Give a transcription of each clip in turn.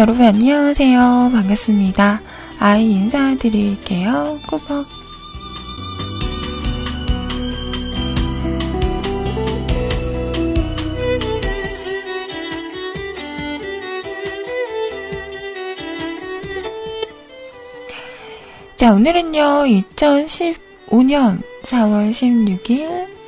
짠! 여러분 안녕하세요. 반갑습니다. 아이 인사드릴게요. 꾸벅. 자, 오늘은요, 2015년 4월 16일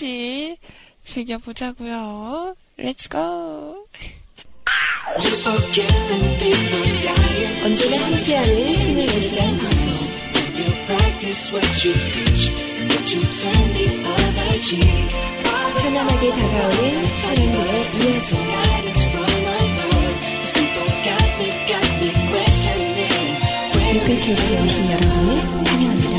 같이 즐겨보자고요. Let's go. 언제나 함께하는 24시간 방송. 편안하게 다가오는 사람들의 이야기. 유클캐스트에 오신 여러분을 환영합니다.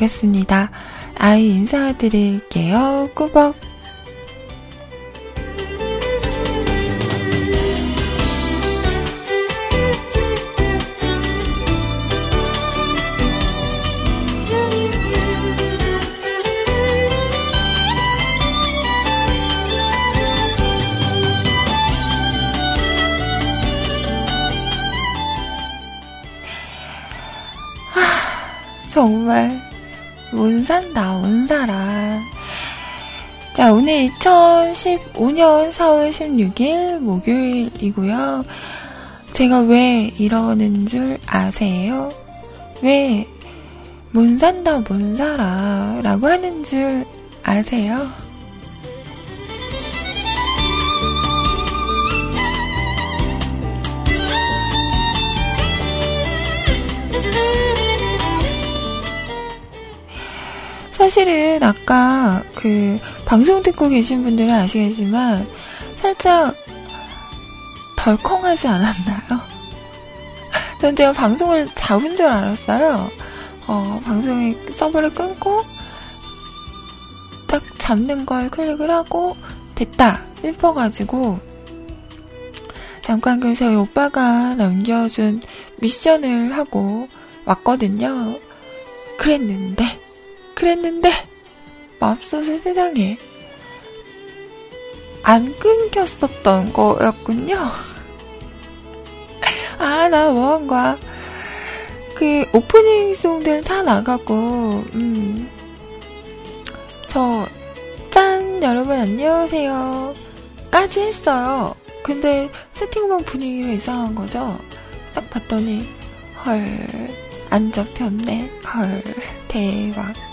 반갑습니다. 아이 인사드릴게요. 꾸벅. 자 오늘 2015년 4월 16일 목요일이고요 제가 왜 이러는 줄 아세요? 왜 못 산다 못 살아 라고 하는 줄 아세요? 사실은 아까 그 방송 듣고 계신 분들은 아시겠지만 살짝 덜컹하지 않았나요? 전 제가 방송을 잡은 줄 알았어요. 어, 방송의 서버를 끊고 딱 잡는 걸 클릭을 하고 됐다 싶어가지고 잠깐 그 저희 오빠가 남겨준 미션을 하고 왔거든요. 그랬는데 그랬는데 맙소사 세상에 안 끊겼었던 거였군요. 아, 나 거야. 그 오프닝 송들 다 나가고, 음. 저, 짠! 여러분 안녕하세요. 까지 했어요. 근데 채팅방 분위기가 이상한 거죠? 딱 봤더니, 헐, 안 잡혔네. 헐, 대박.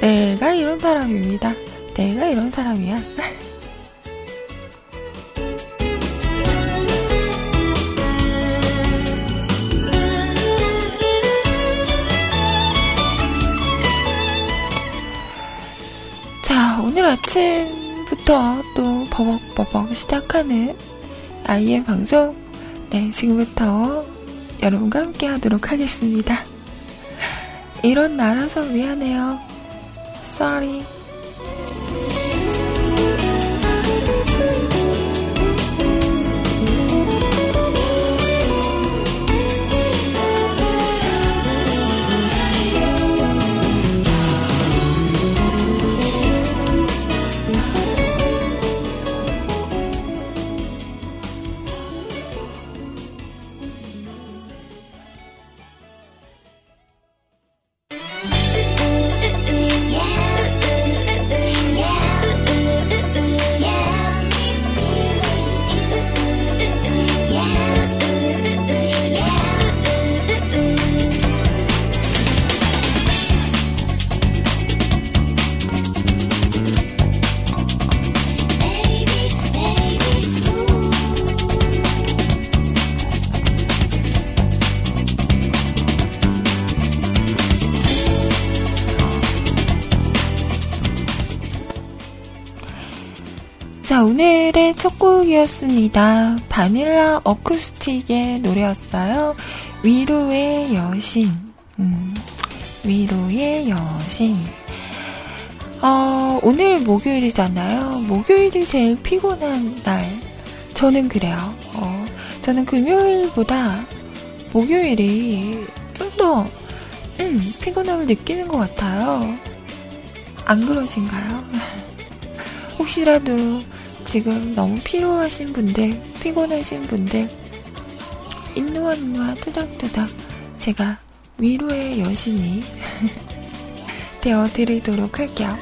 내가 이런 사람입니다. 내가 이런 사람이야. 자, 오늘 아침부터 또 버벅버벅 시작하는 아이의 방송. 네, 지금부터 여러분과 함께 하도록 하겠습니다. 이런 나라서 미안해요. Sorry. 첫 곡이었습니다. 바닐라 어쿠스틱의 노래였어요. 위로의 여신. 음, 위로의 여신. 어, 오늘 목요일이잖아요. 목요일이 제일 피곤한 날. 저는 그래요. 어, 저는 금요일보다 목요일이 좀 더, 음, 피곤함을 느끼는 것 같아요. 안 그러신가요? 혹시라도 지금 너무 피로하신 분들, 피곤하신 분들, 인누아 인누아 투닥투닥 제가 위로의 여신이 되어 드리도록 할게요.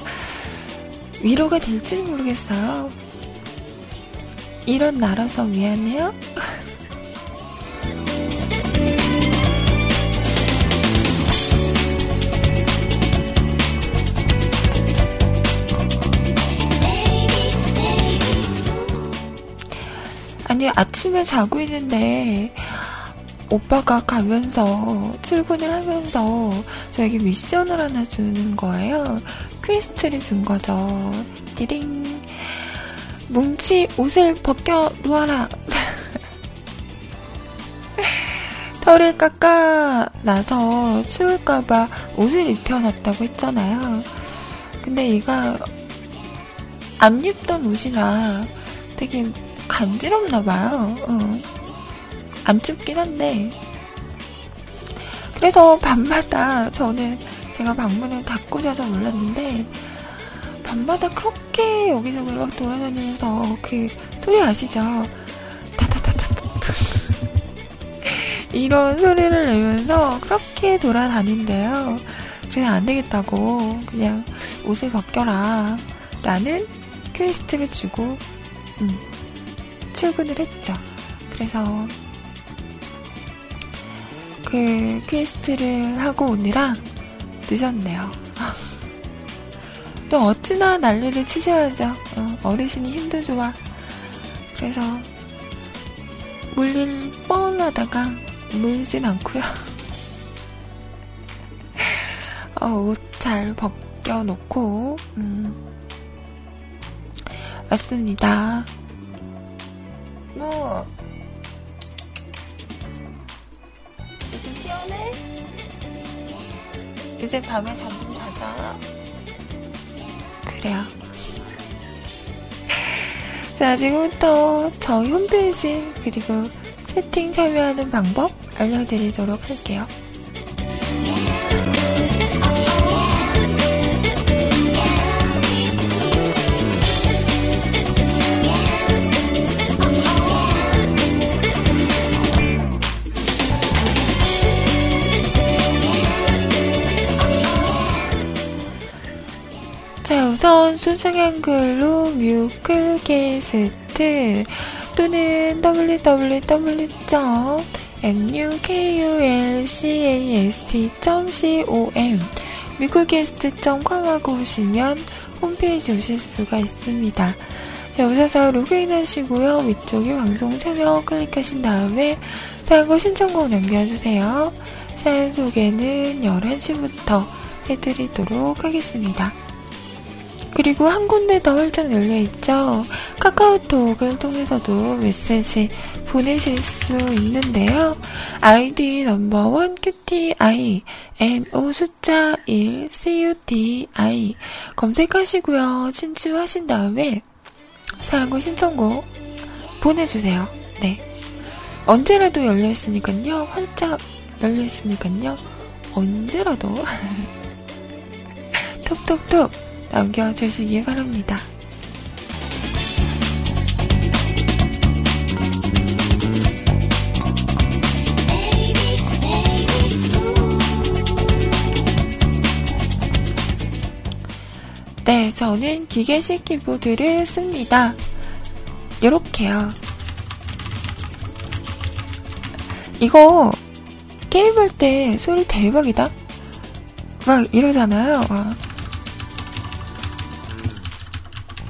위로가 될지는 모르겠어요. 이런 나라서 미안해요. 아니, 아침에 자고 있는데, 오빠가 가면서, 출근을 하면서, 저에게 미션을 하나 주는 거예요. quest를 준 거죠. 띠링. 뭉치 옷을 벗겨 놓아라. 털을 깎아놔서 추울까봐 옷을 입혀놨다고 했잖아요. 근데 얘가 안 입던 옷이라 되게 간지럽나 봐요. 어. 안 춥긴 한데. 그래서 밤마다 저는 제가 방문을 닫고 자서 몰랐는데, 밤마다 그렇게 여기저기 막 돌아다니면서 그 소리 아시죠? 이런 소리를 내면서 그렇게 돌아다닌대요. 그래서 안 되겠다고 그냥 옷을 벗겨라. 라는 quest를 주고, 음. 출근을 했죠. 그래서 그 quest를 하고 오느라 늦었네요. 또 어찌나 난리를 치셔야죠. 어르신이 힘도 좋아. 그래서 물릴 뻔하다가 물진 않고요. 어, 옷잘 벗겨놓고 음, 왔습니다. 뭐 이제 시원해? 이제 밤에 잠 좀 자자. 그래요. 자, 지금부터 저희 홈페이지 그리고 채팅 참여하는 방법 알려드리도록 할게요. 순수 한글로 뮤클게스트 또는 www.mukulcast.com 미쿨캐스트.com 하고 오시면 홈페이지 오실 수가 있습니다. 자, 오셔서 로그인 하시고요. 위쪽에 방송 참여 클릭하신 다음에 사연과 신청곡 남겨주세요. 사연 소개는 11시부터 해드리도록 하겠습니다. 그리고 한 군데 더 활짝 열려있죠. 카카오톡을 통해서도 메시지 보내실 수 있는데요. 아이디 넘버원 QTI NO 숫자 1 CUTI 검색하시고요. 친추하신 다음에 사연과 신청곡 보내주세요. 네. 언제라도 열려있으니까요. 활짝 열려있으니까요. 언제라도 톡톡톡 남겨주시기 바랍니다. 네, 저는 기계식 키보드를 씁니다. 이렇게요. 이거 게임 할 때 소리 대박이다. 막 이러잖아요. 와.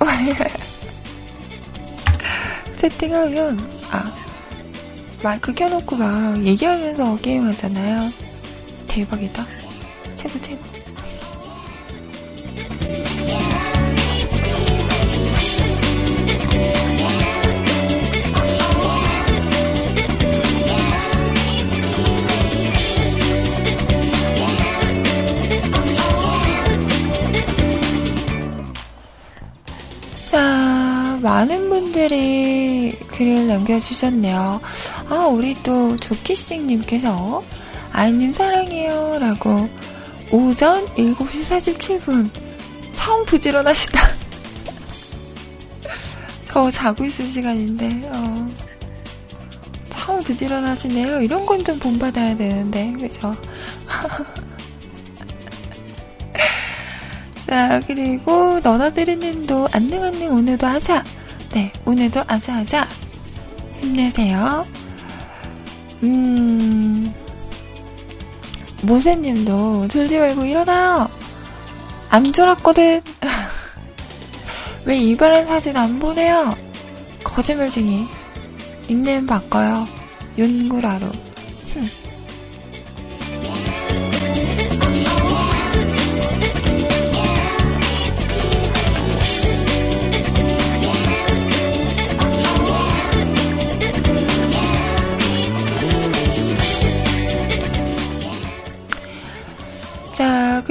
세팅하면 아 마이크 켜놓고 막 얘기하면서 게임하잖아요. 대박이다. 최고 최고. 많은 분들이 글을 남겨주셨네요. 아, 우리 또 조키씨님께서 아이님 사랑해요 라고 오전 7시 47분 처음 부지런하시다. 저 자고 있을 시간인데, 어, 처음 부지런하시네요. 이런 건 좀 본받아야 되는데, 그죠? 자, 그리고 너나들이님도 안능안능 오늘도 하자. 네, 오늘도 아자 아자. 힘내세요. 음, 모세님도 졸지 말고 일어나요. 안 졸았거든. 왜 이발한 사진 안 보내요? 거짓말쟁이. 닉네임 바꿔요. 윤구라로.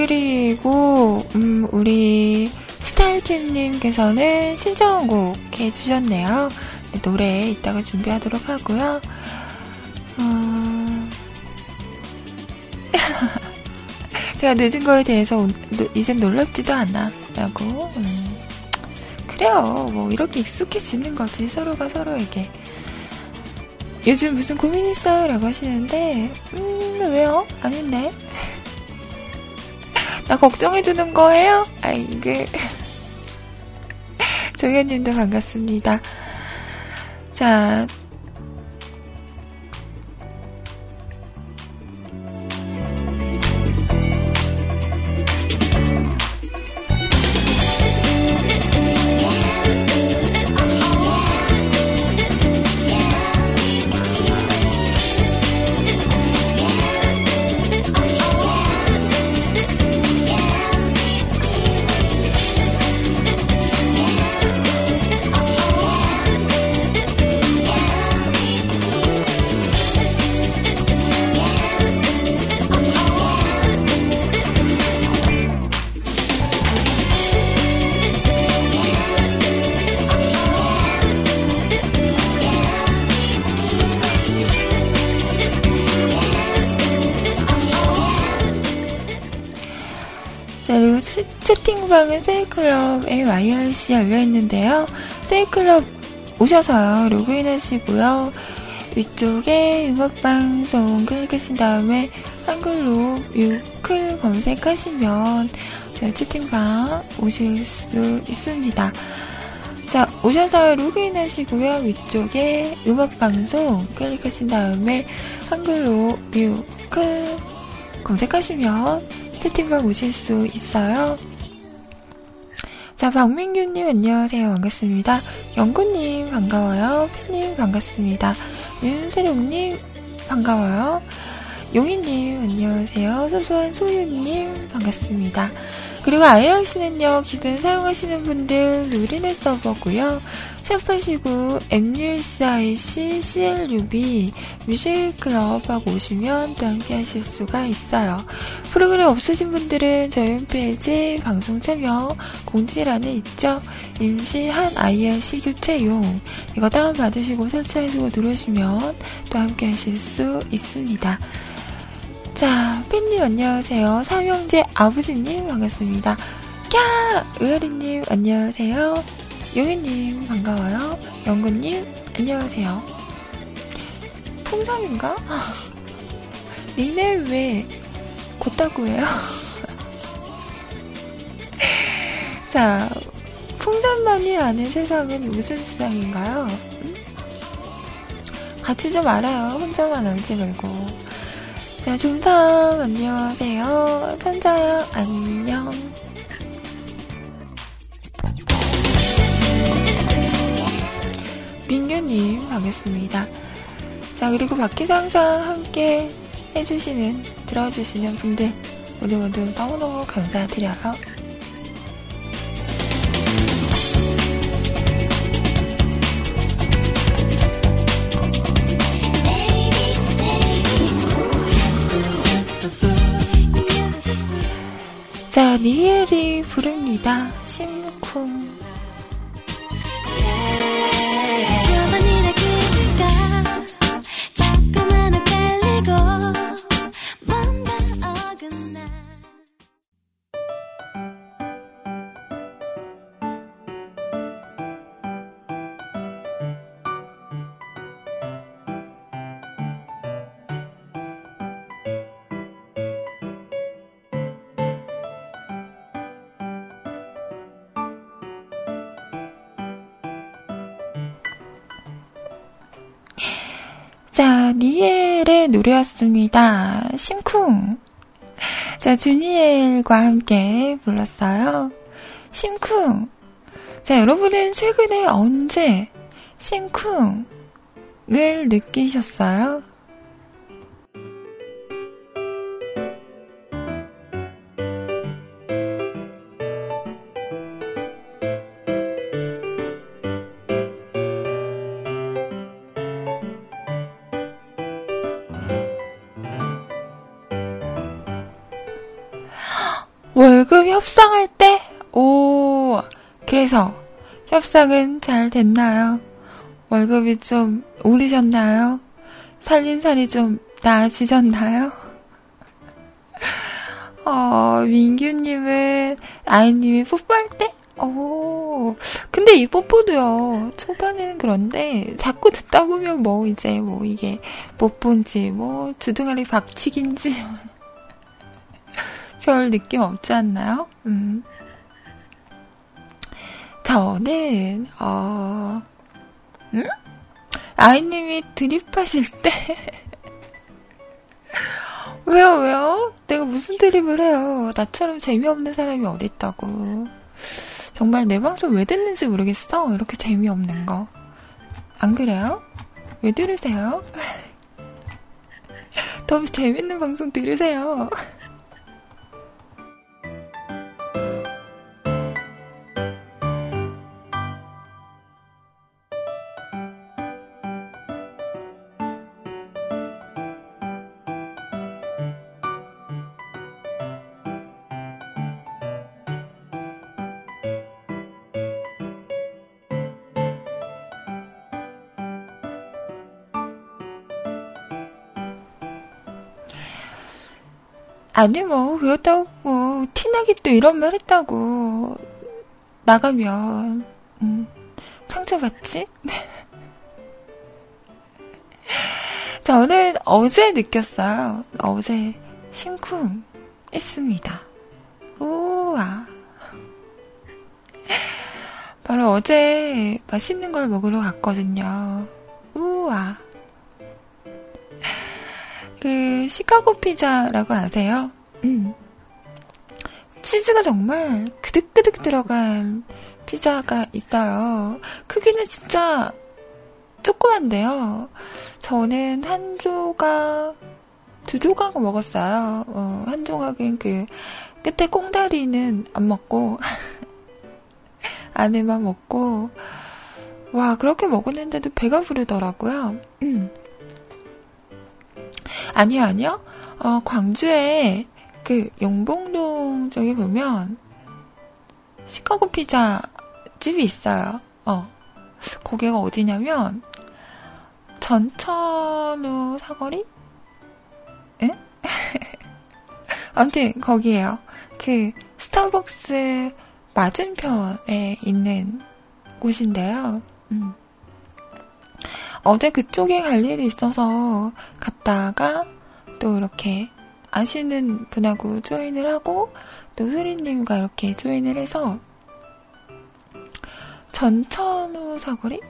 그리고, 음, 우리 스타일킴님께서는 신청곡 해주셨네요. 네, 노래 이따가 준비하도록 하고요. 어... 제가 늦은 거에 대해서 이젠 놀랍지도 않아. 라고. 음, 그래요. 뭐, 이렇게 익숙해지는 거지. 서로가 서로에게. 요즘 무슨 고민 있어요? 라고 하시는데, 음, 왜요? 아닌데. 나 걱정해주는 거예요? 아이고. 정현님도 반갑습니다. 자. 자, 채팅방은 세이클럽에 YRC 열려있는데요. 세이클럽 오셔서요. 로그인 하시고요. 위쪽에 음악방송 클릭하신 다음에 한글로 뮤클 검색하시면 제 채팅방 오실 수 있습니다. 자, 오셔서 로그인 하시고요. 위쪽에 음악방송 클릭하신 다음에 한글로 뮤클 검색하시면 채팅방 오실 수 있어요. 자, 박민규님 안녕하세요. 반갑습니다. 영구님 반가워요. 팬님 반갑습니다. 윤세롱님 반가워요. 용희님 안녕하세요. 소소한 소유님 반갑습니다. 그리고 IRC는요, 기존 사용하시는 분들 누리넷 서버고요. 샵하시고 MUSIC CLUB 뮤직클럽하고 오시면 또 함께 하실 수가 있어요. 프로그램 없으신 분들은 저희 홈페이지 방송 참여 공지란에 있죠. 임시한 IRC 교체용 이거 다운받으시고 설치하시고 들어오시면 또 함께 하실 수 있습니다. 자, 팬님 안녕하세요. 삼형제 아버지님 반갑습니다. 꺄! 의아리님 안녕하세요. 용희님 반가워요. 영구님 안녕하세요. 풍삼인가? 닉네임 왜 곧다구예요? 자, 풍삼만이 아는 세상은 무슨 세상인가요? 음? 같이 좀 알아요. 혼자만 알지 말고. 자, 중삼 안녕하세요. 천자야 안녕. 민규님 반갑습니다. 자 그리고 박기상상 함께 해주시는 들어주시는 분들 모두 모두 너무너무 감사드려요. 자, 니엘이 부릅니다. 심쿵. 노래였습니다. 심쿵. 자, 주니엘과 함께 불렀어요. 심쿵. 자, 여러분은 최근에 언제 심쿵을 느끼셨어요? 협상할 때? 오, 그래서 협상은 잘 됐나요? 월급이 좀 오르셨나요? 살림살이 좀 나아지셨나요? 어, 민규님은 아이님이 뽀뽀할 때? 오, 근데 이 뽀뽀도요, 초반에는 그런데, 자꾸 듣다 보면 뭐, 이제, 뭐, 이게, 뽀뽀인지, 뭐, 두둥아리 박치기인지, 별 느낌 없지 않나요? 음. 저는, 어, 응? 아이님이 드립하실 때, 왜요, 왜요? 내가 무슨 드립을 해요? 나처럼 재미없는 사람이 어딨다고. 정말 내 방송 왜 듣는지 모르겠어? 이렇게 재미없는 거. 안 그래요? 왜 들으세요? 더 재밌는 방송 들으세요. 아니 뭐 그렇다고 뭐 티나게 또 이런 말 했다고 나가면 음, 상처받지? 저는 어제 느꼈어요. 어제 심쿵 했습니다. 우와. 바로 어제 맛있는 걸 먹으러 갔거든요. 우와. 그 시카고 피자라고 아세요? 음. 치즈가 정말 그득그득 들어간 피자가 있어요. 크기는 진짜 조그만데요. 저는 한 조각, 두 조각 먹었어요. 어, 한 조각은 그 끝에 꽁다리는 안 먹고 안에만 먹고 와 그렇게 먹었는데도 배가 부르더라고요. 음. 아니요 아니요. 어, 광주에 그 용봉동 쪽에 보면 시카고 피자 집이 있어요. 어. 거기가 어디냐면 전천후 사거리? 응? 아무튼 거기에요. 그 스타벅스 맞은편에 있는 곳인데요. 음. 어제 그쪽에 갈 일이 있어서 갔다가 또 이렇게 아시는 분하고 조인을 하고 또 수리님과 이렇게 조인을 해서 전천후 사거리?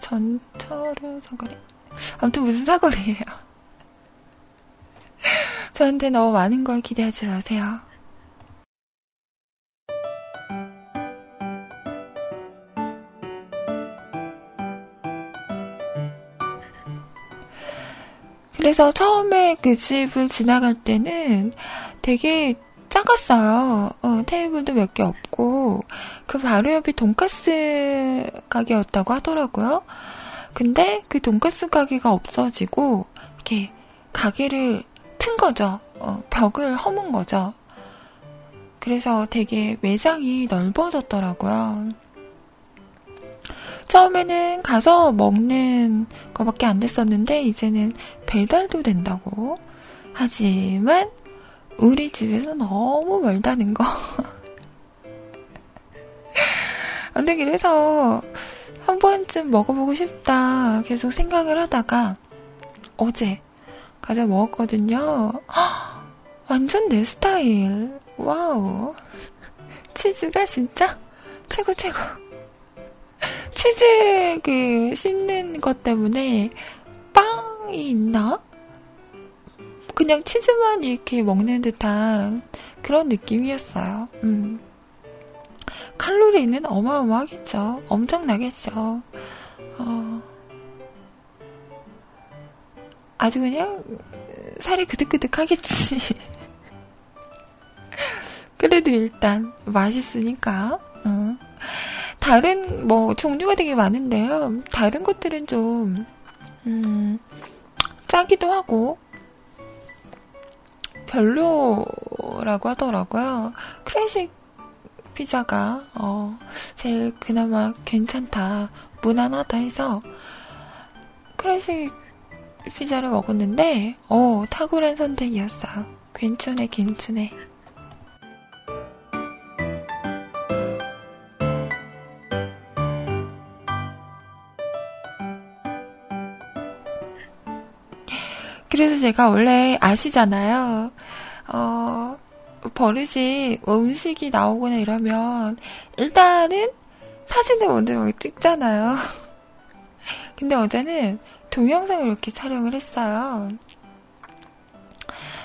전철후 사거리? 아무튼 무슨 사거리예요. 저한테 너무 많은 걸 기대하지 마세요. 그래서 처음에 그 집을 지나갈 때는 되게 작았어요. 어, 테이블도 몇 개 없고 그 바로 옆이 돈가스 가게였다고 하더라고요. 근데 그 돈가스 가게가 없어지고 이렇게 가게를 튼 거죠. 어, 벽을 허문 거죠. 그래서 되게 매장이 넓어졌더라고요. 처음에는 가서 먹는 거밖에 안 됐었는데 이제는 배달도 된다고. 하지만 우리 집에서 너무 멀다는 거. 근데 그래서 한 번쯤 먹어보고 싶다 계속 생각을 하다가 어제 가서 먹었거든요. 완전 내 스타일. wow. 치즈가 진짜 최고 최고. 치즈 그 씹는 것 때문에 빵이 있나? 그냥 치즈만 이렇게 먹는 듯한 그런 느낌이었어요. 음. 칼로리는 어마어마하겠죠. 엄청나겠죠. 어. 아주 그냥 살이 그득그득 하겠지. 그래도 일단 맛있으니까. 어. 다른 뭐 종류가 되게 많은데요. 다른 것들은 좀 음, 짜기도 하고 별로라고 하더라고요. 클래식 피자가 어, 제일 그나마 괜찮다, 무난하다 해서 클래식 피자를 먹었는데 어, 탁월한 선택이었어요. 괜찮네, 괜찮네. 그래서 제가 원래 아시잖아요. 어, 버릇이 음식이 나오거나 이러면 일단은 사진을 먼저 찍잖아요. 근데 어제는 동영상을 이렇게 촬영을 했어요.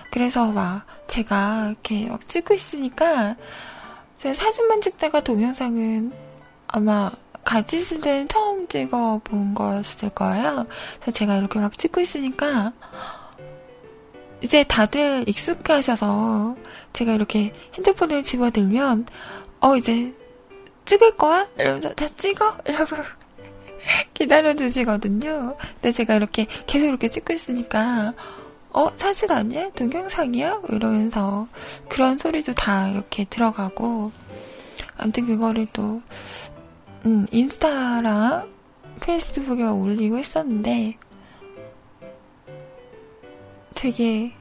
그래서 막 제가 이렇게 막 찍고 있으니까 사진만 찍다가 동영상은 아마 같이 있을 때는 처음 찍어 본 거였을 거예요. 그래서 제가 이렇게 막 찍고 있으니까 이제 다들 익숙하셔서 제가 이렇게 핸드폰을 집어들면 어 이제 찍을 거야? 이러면서 자 찍어 이러고 기다려 주시거든요. 근데 제가 이렇게 계속 이렇게 찍고 있으니까 어 사진 아니야? 동영상이야? 이러면서 그런 소리도 다 이렇게 들어가고 아무튼 그거를 또 음, 인스타랑 페이스북에 올리고 했었는데 되게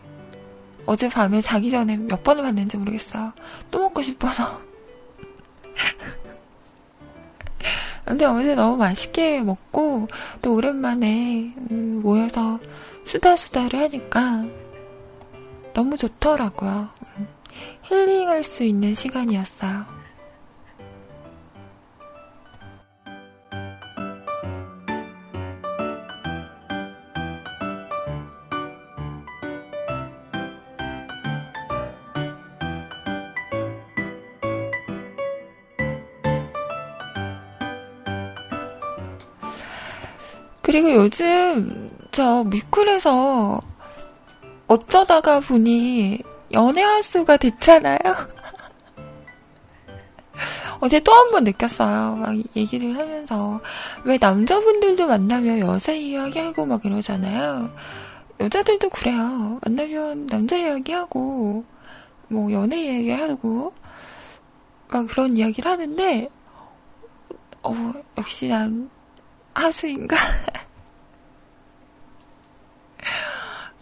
어젯밤에 자기 전에 몇 번을 봤는지 모르겠어. 또 먹고 싶어서. 근데 어제 너무 맛있게 먹고 또 오랜만에 음, 모여서 수다수다를 하니까 너무 좋더라고요. 음, 힐링할 수 있는 시간이었어요. 그리고 요즘 저 미쿨에서 어쩌다가 보니 연애화수가 됐잖아요. 어제 또 한 번 느꼈어요. 막 얘기를 하면서. 왜 남자분들도 만나면 여자 이야기하고 막 이러잖아요. 여자들도 그래요. 만나면 남자 이야기하고, 뭐 연애 이야기하고, 막 그런 이야기를 하는데, 어, 역시 난 하수인가?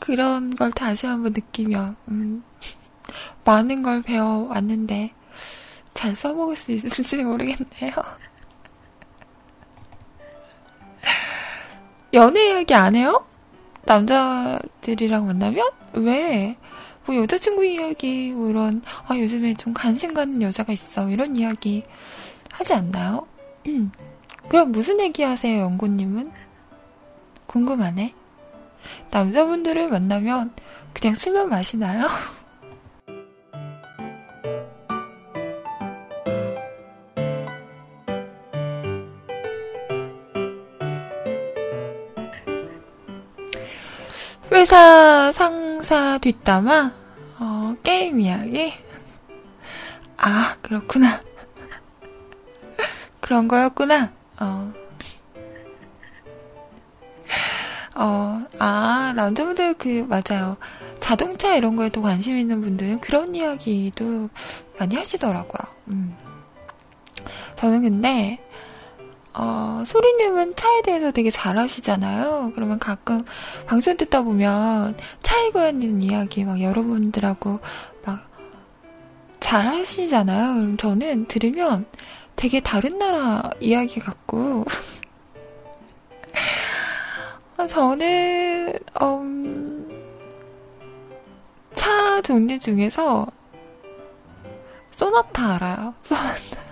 그런 걸 다시 한번 느끼며, 음, 많은 걸 배워왔는데, 잘 써먹을 수 있을지 모르겠네요. 연애 이야기 안 해요? 남자들이랑 만나면? 왜? 뭐 여자친구 이야기, 뭐 이런, 아, 요즘에 좀 관심 가는 여자가 있어. 이런 이야기 하지 않나요? 그럼 무슨 얘기 하세요, 연구님은? 궁금하네. 남자분들을 만나면 그냥 술만 마시나요? 회사 상사 뒷담화? 어, 게임 이야기? 아, 그렇구나. 그런 거였구나. 어. 어, 아, 남자분들 그, 맞아요. 자동차 이런 거에도 관심 있는 분들은 그런 이야기도 많이 하시더라고요. 음. 저는 근데, 어, 소리님은 차에 대해서 되게 잘 아시잖아요. 그러면 가끔 방송 듣다 보면 차에 관한 이야기 막 여러분들하고 막 잘 하시잖아요. 그럼 저는 들으면 되게 다른 나라 이야기 같고, 저는, 음, 차 종류 중에서 소나타 알아요. 소나타.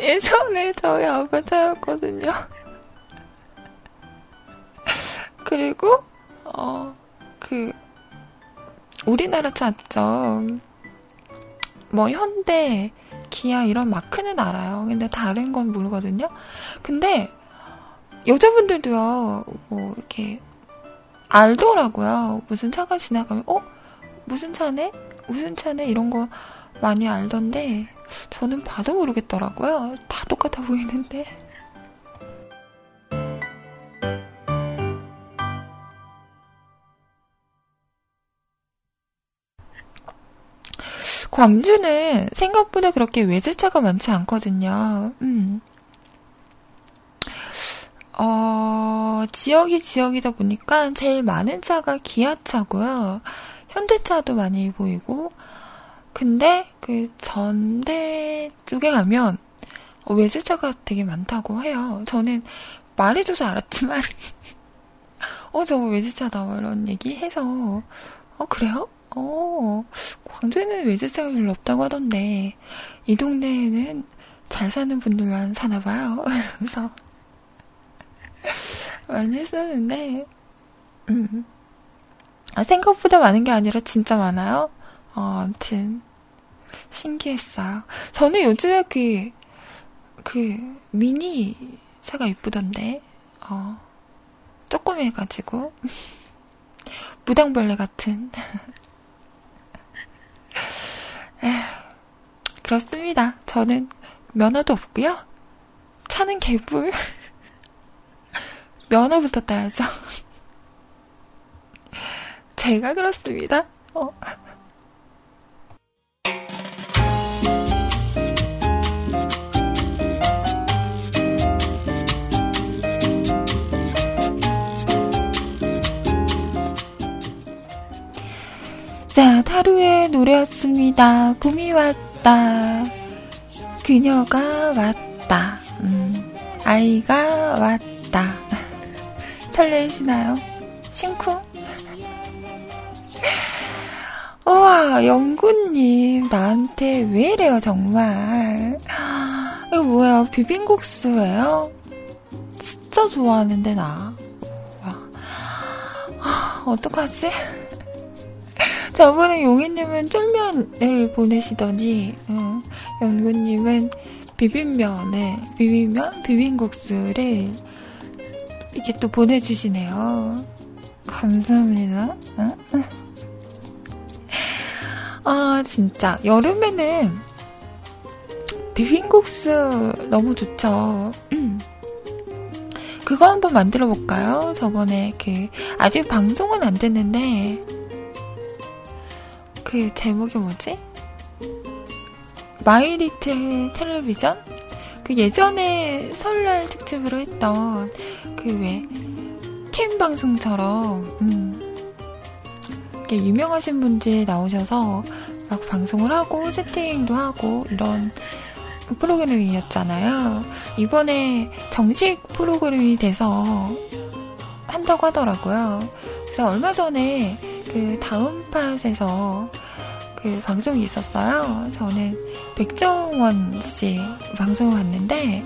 예전에 저희 아빠 차였거든요. 그리고 어 그 우리나라 차죠. 뭐 현대, 기아 이런 마크는 알아요. 근데 다른 건 모르거든요. 근데 여자분들도요. 뭐 이렇게 알더라고요. 무슨 차가 지나가면 어 무슨 차네? 무슨 차네? 이런 거 많이 알던데 저는 봐도 모르겠더라고요. 다 똑같아 보이는데. 광주는 생각보다 그렇게 외제차가 많지 않거든요. 음. 어, 지역이 지역이다 보니까 제일 많은 차가 기아차고요. 현대차도 많이 보이고, 근데 그 전대 쪽에 가면 외제차가 되게 많다고 해요. 저는 말해줘서 알았지만, 어, 저거 외제차다, 뭐 이런 얘기 해서, 어, 그래요? 어, 광주에는 외제차가 별로 없다고 하던데, 이 동네에는 잘 사는 분들만 사나 봐요. 이러면서. 많이 했었는데, 음. 아, 생각보다 많은 게 아니라 진짜 많아요? 어, 아무튼, 신기했어요. 저는 요즘에 그, 그, 미니 차가 이쁘던데, 어, 조금 해가지고, 무당벌레 같은. 에휴, 그렇습니다. 저는 면허도 없고요. 차는 개불. 면허부터 따야죠. 제가 그렇습니다. 어. 자, 타루의 노래였습니다. 봄이 왔다. 그녀가 왔다. 음, 아이가 왔다. 설레시나요? 심쿵? 우와, 영구님, 나한테 왜 이래요, 정말. 이거 뭐야, 비빔국수예요? 진짜 좋아하는데, 나. 우와. 아, 어떡하지? 저번에 용희님은 쫄면을 보내시더니, 응, 영구님은 비빔면에, 비빔면? 비빔국수를 이렇게 또 보내주시네요. 감사합니다. 아, 진짜. 여름에는 비빔국수 너무 좋죠. 그거 한번 만들어 볼까요? 저번에 그, 아직 방송은 안 됐는데, 그 제목이 뭐지? 마이리틀 텔레비전? 그 예전에 설날 특집으로 했던 그 왜, 캠 방송처럼, 음, 이렇게 유명하신 분들 나오셔서 막 방송을 하고 채팅도 하고 이런 프로그램이었잖아요. 이번에 정식 프로그램이 돼서 한다고 하더라고요. 그래서 얼마 전에 그 다음 팟에서 그 방송이 있었어요. 저는 백정원 씨 방송을 봤는데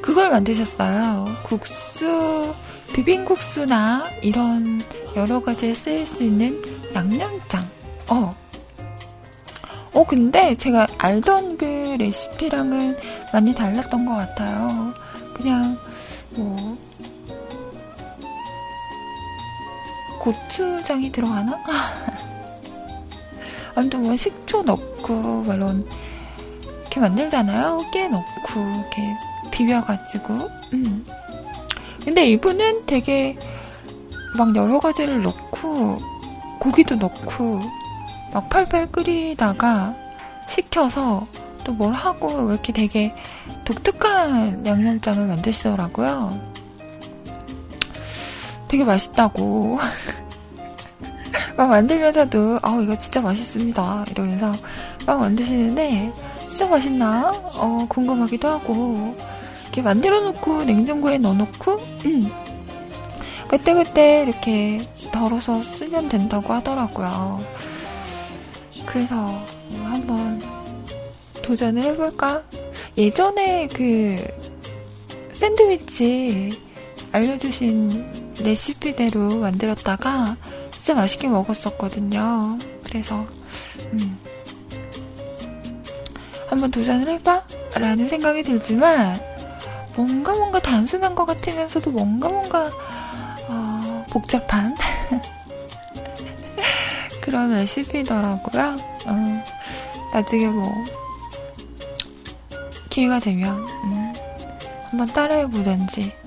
그걸 만드셨어요. 국수, 비빔국수나 이런 여러 가지에 쓰일 수 있는 양념장. 어. 어, 근데 제가 알던 그 레시피랑은 많이 달랐던 것 같아요. 그냥, 뭐, 고추장이 들어가나? 아무튼 뭐 식초 넣고, 뭐 이런, 이렇게 만들잖아요. 깨 넣고, 이렇게 비벼가지고. 음. 근데 이분은 되게 막 여러 가지를 넣고, 고기도 넣고, 막 팔팔 끓이다가 식혀서 또 뭘 하고 왜 이렇게 되게 독특한 양념장을 만드시더라고요. 되게 맛있다고. 막 만들면서도, 아 이거 진짜 맛있습니다. 이러면서 막 만드시는데, 진짜 맛있나? 어, 궁금하기도 하고, 이렇게 만들어 놓고 냉장고에 넣어 놓고, 음. 그때그때 이렇게 덜어서 쓰면 된다고 하더라고요. 그래서 한번 도전을 해볼까? 예전에 그 샌드위치 알려주신 레시피대로 만들었다가 진짜 맛있게 먹었었거든요. 그래서 음, 한번 도전을 해봐? 라는 생각이 들지만 뭔가 뭔가 단순한 것 같으면서도 뭔가 뭔가 어, 복잡한 그런 레시피더라고요. 어, 나중에 뭐 기회가 되면 음, 한번 따라해보든지.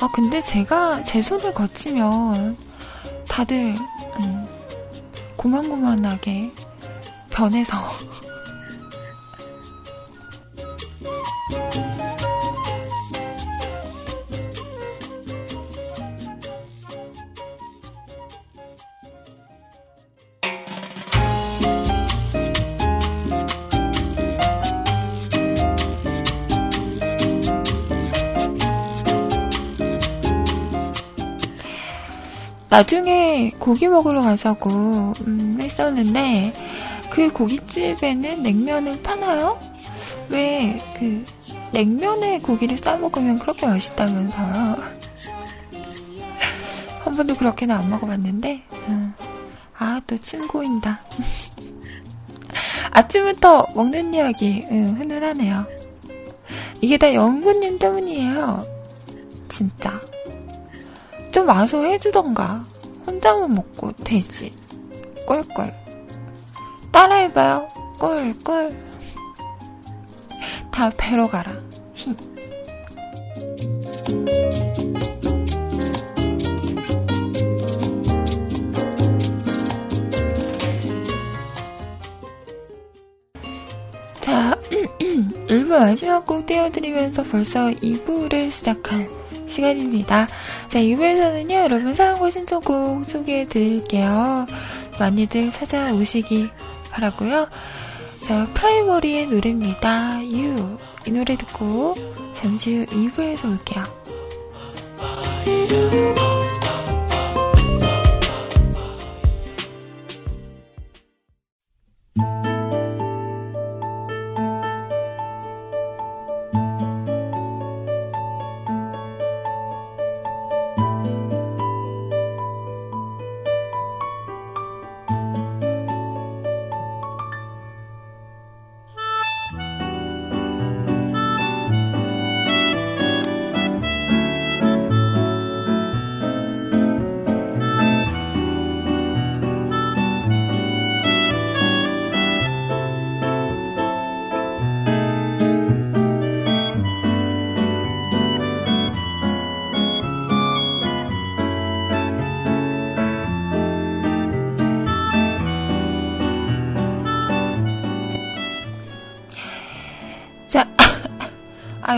아 근데 제가 제 손을 거치면 다들 음, 고만고만하게 변해서 나중에 고기 먹으러 가자고 음, 했었는데 그 고깃집에는 냉면을 파나요? 왜 그 냉면에 고기를 싸 먹으면 그렇게 맛있다면서요? 한 번도 그렇게는 안 먹어봤는데 음. 아또 친구인다. 아침부터 먹는 이야기 음, 훈훈하네요. 이게 다 영구님 때문이에요. 진짜. 좀 와서 해주던가. 혼자만 먹고 되지. 꿀꿀. 따라해봐요. 꿀꿀. 다 배로 가라. 히. 자, 1부 마지막 곡 띄워드리면서 벌써 2부를 시작할 시간입니다. 자, 2부에서는요, 여러분 사연과 신청곡 소개해 드릴게요. 많이들 찾아오시기 바라고요 자, 프라이머리의 노래입니다. You. 이 노래 듣고 잠시 후 2부에서 올게요.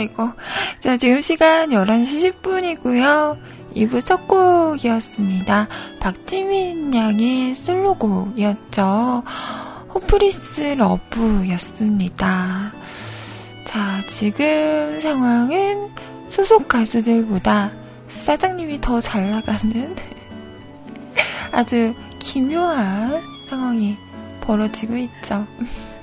이거. 자, 지금 시간 11시 10분이고요. 2부 첫 곡이었습니다. 박지민 양의 솔로곡이었죠. 호프리스 러브였습니다. 자, 지금 상황은 소속 가수들보다 사장님이 더 잘 나가는 아주 기묘한 상황이 벌어지고 있죠.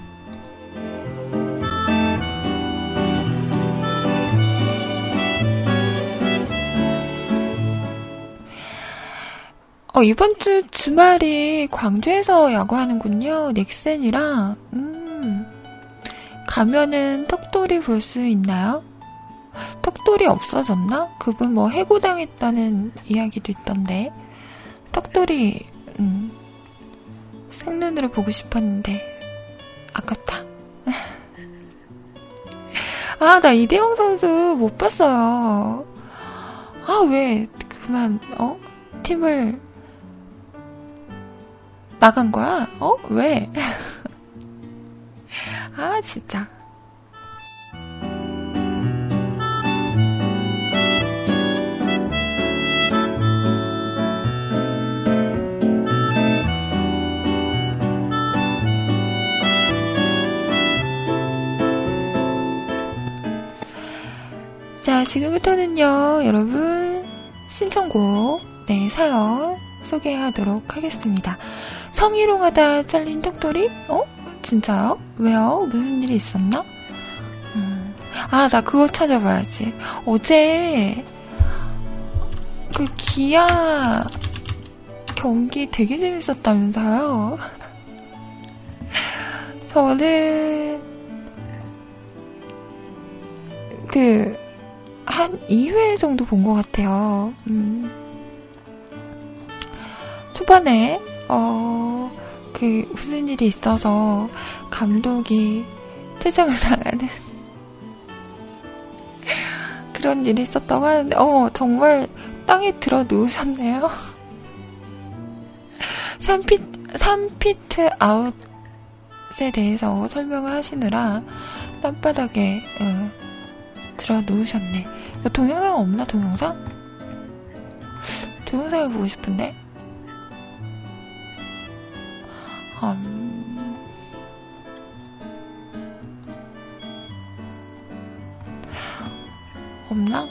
어, 이번 주 주말이 광주에서 야구하는군요. 넥센이랑, 음, 가면은 턱돌이 볼 수 있나요? 턱돌이 없어졌나? 그분 뭐 해고당했다는 이야기도 있던데. 턱돌이, 음, 생눈으로 보고 싶었는데, 아깝다. 아, 나 이대영 선수 못 봤어요. 아, 왜, 그만, 어? 팀을 나간 거야? 어? 왜? 아, 진짜. 자, 지금부터는요, 여러분, 신청곡, 네, 사연 소개하도록 하겠습니다. 성희롱 하다 잘린 턱돌이? 어? 진짜요? 왜요? 무슨 일이 있었나? 음. 아, 나 그거 찾아봐야지. 어제 그 기아 경기 되게 재밌었다면서요? 저는 그 한 2회 정도 본 것 같아요. 음. 초반에 어, 그, 무슨 일이 있어서 감독이 퇴장을 당하는 그런 일이 있었다고 하는데, 어, 정말 땅에 드러누우셨네요. 3피트, 3피트 아웃에 대해서 설명을 하시느라 땅바닥에 어, 들어 누우셨네. 동영상 없나, 동영상? 동영상을 보고 싶은데? 음... 없나?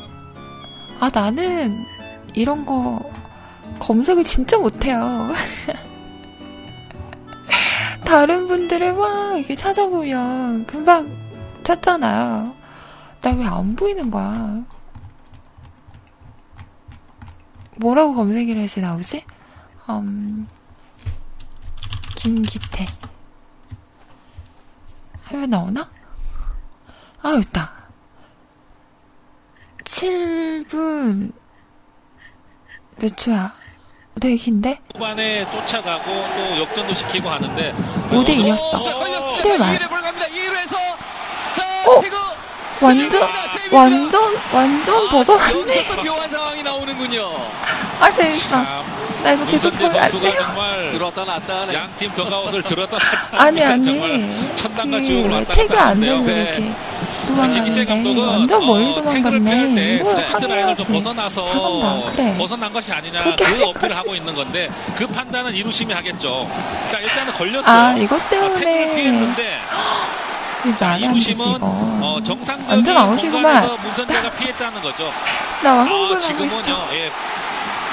아, 나는 이런 거 검색을 진짜 못해요. 다른 분들을 막 이렇게 찾아보면 금방 찾잖아요. 나 왜 안 보이는 거야? 뭐라고 검색을 해서 나오지? 음, 김기태. 해외 나오나? 아, 있다. 7분 몇 초야? 되게 긴데? 후반에 쫓아가고 또 역전도 시키고 하는데 5대 2였어. 7회 말. 어? 완전 완전 완전 벗어났네. 상황이 나오는군요. 아 재밌어. 나 이거 계속 보면 돼요? 정말 들었다 놨다 하네. 양팀 더가웃을 들었다 놨다 아니 아니 천당과 지옥을 그 왔다 태그 갔다 안. 되고 네. 이렇게 도망가는데 감독은 완전 멀리 어, 도망갔네. 때 이거 좀 확인해야지. 벗어나서 잘한다. 그래. 벗어난 것이 아니냐 그렇게 그 어필을. 하고 있는 건데 그 판단은 1루심이 하겠죠. 자 일단은 걸렸어요. 아 이것 아, 때문에 피했는데 이거 자, 이거. 어, 정상적인 완전. 공간에서 문선재가 피했다는 거죠. 나 아, 하고 지금은요. 예,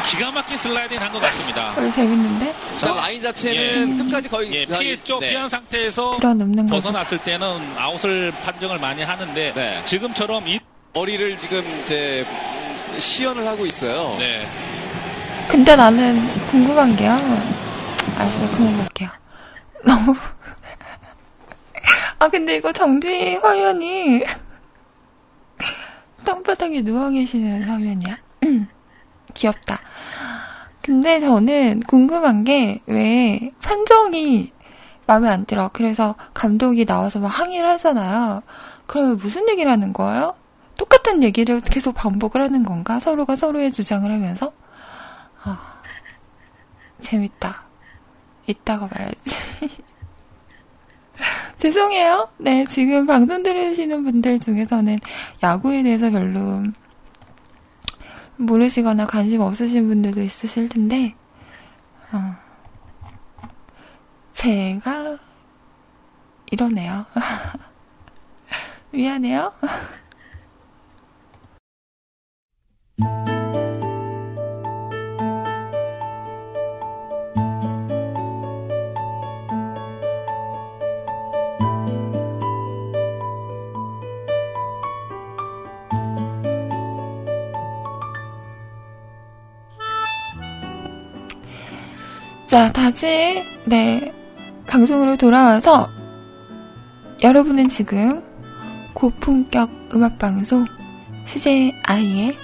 기가 막힌 슬라이딩 한 것 같습니다. 어, 재밌는데? 자, 라인 자체는 끝까지 거의 예, 거의- 피했죠. 네. 피한 상태에서 거. 벗어났을 때는 아웃을 판정을 많이 하는데 네. 지금처럼 이 머리를 지금 이제 음, 시연을 하고 있어요. 네. 근데 나는 궁금한 게요. 알았어요. 그만 볼게요. 너무. 아, 근데 이거 정지 화면이 땅바닥에 누워 계시는 화면이야. 귀엽다. 근데 저는 궁금한 게 왜 판정이 마음에 안 들어. 그래서 감독이 나와서 막 항의를 하잖아요. 그러면 무슨 얘기를 하는 거예요? 똑같은 얘기를 계속 반복을 하는 건가? 서로가 서로의 주장을 하면서? 아, 재밌다. 이따가 봐야지. 죄송해요. 네, 지금 방송 들으시는 분들 중에서는 야구에 대해서 별로 모르시거나 관심 없으신 분들도 있으실 텐데, 어, 제가 이러네요. 미안해요. 자, 다시, 네, 방송으로 돌아와서, 여러분은 지금 고품격 음악방송, CJ 아이의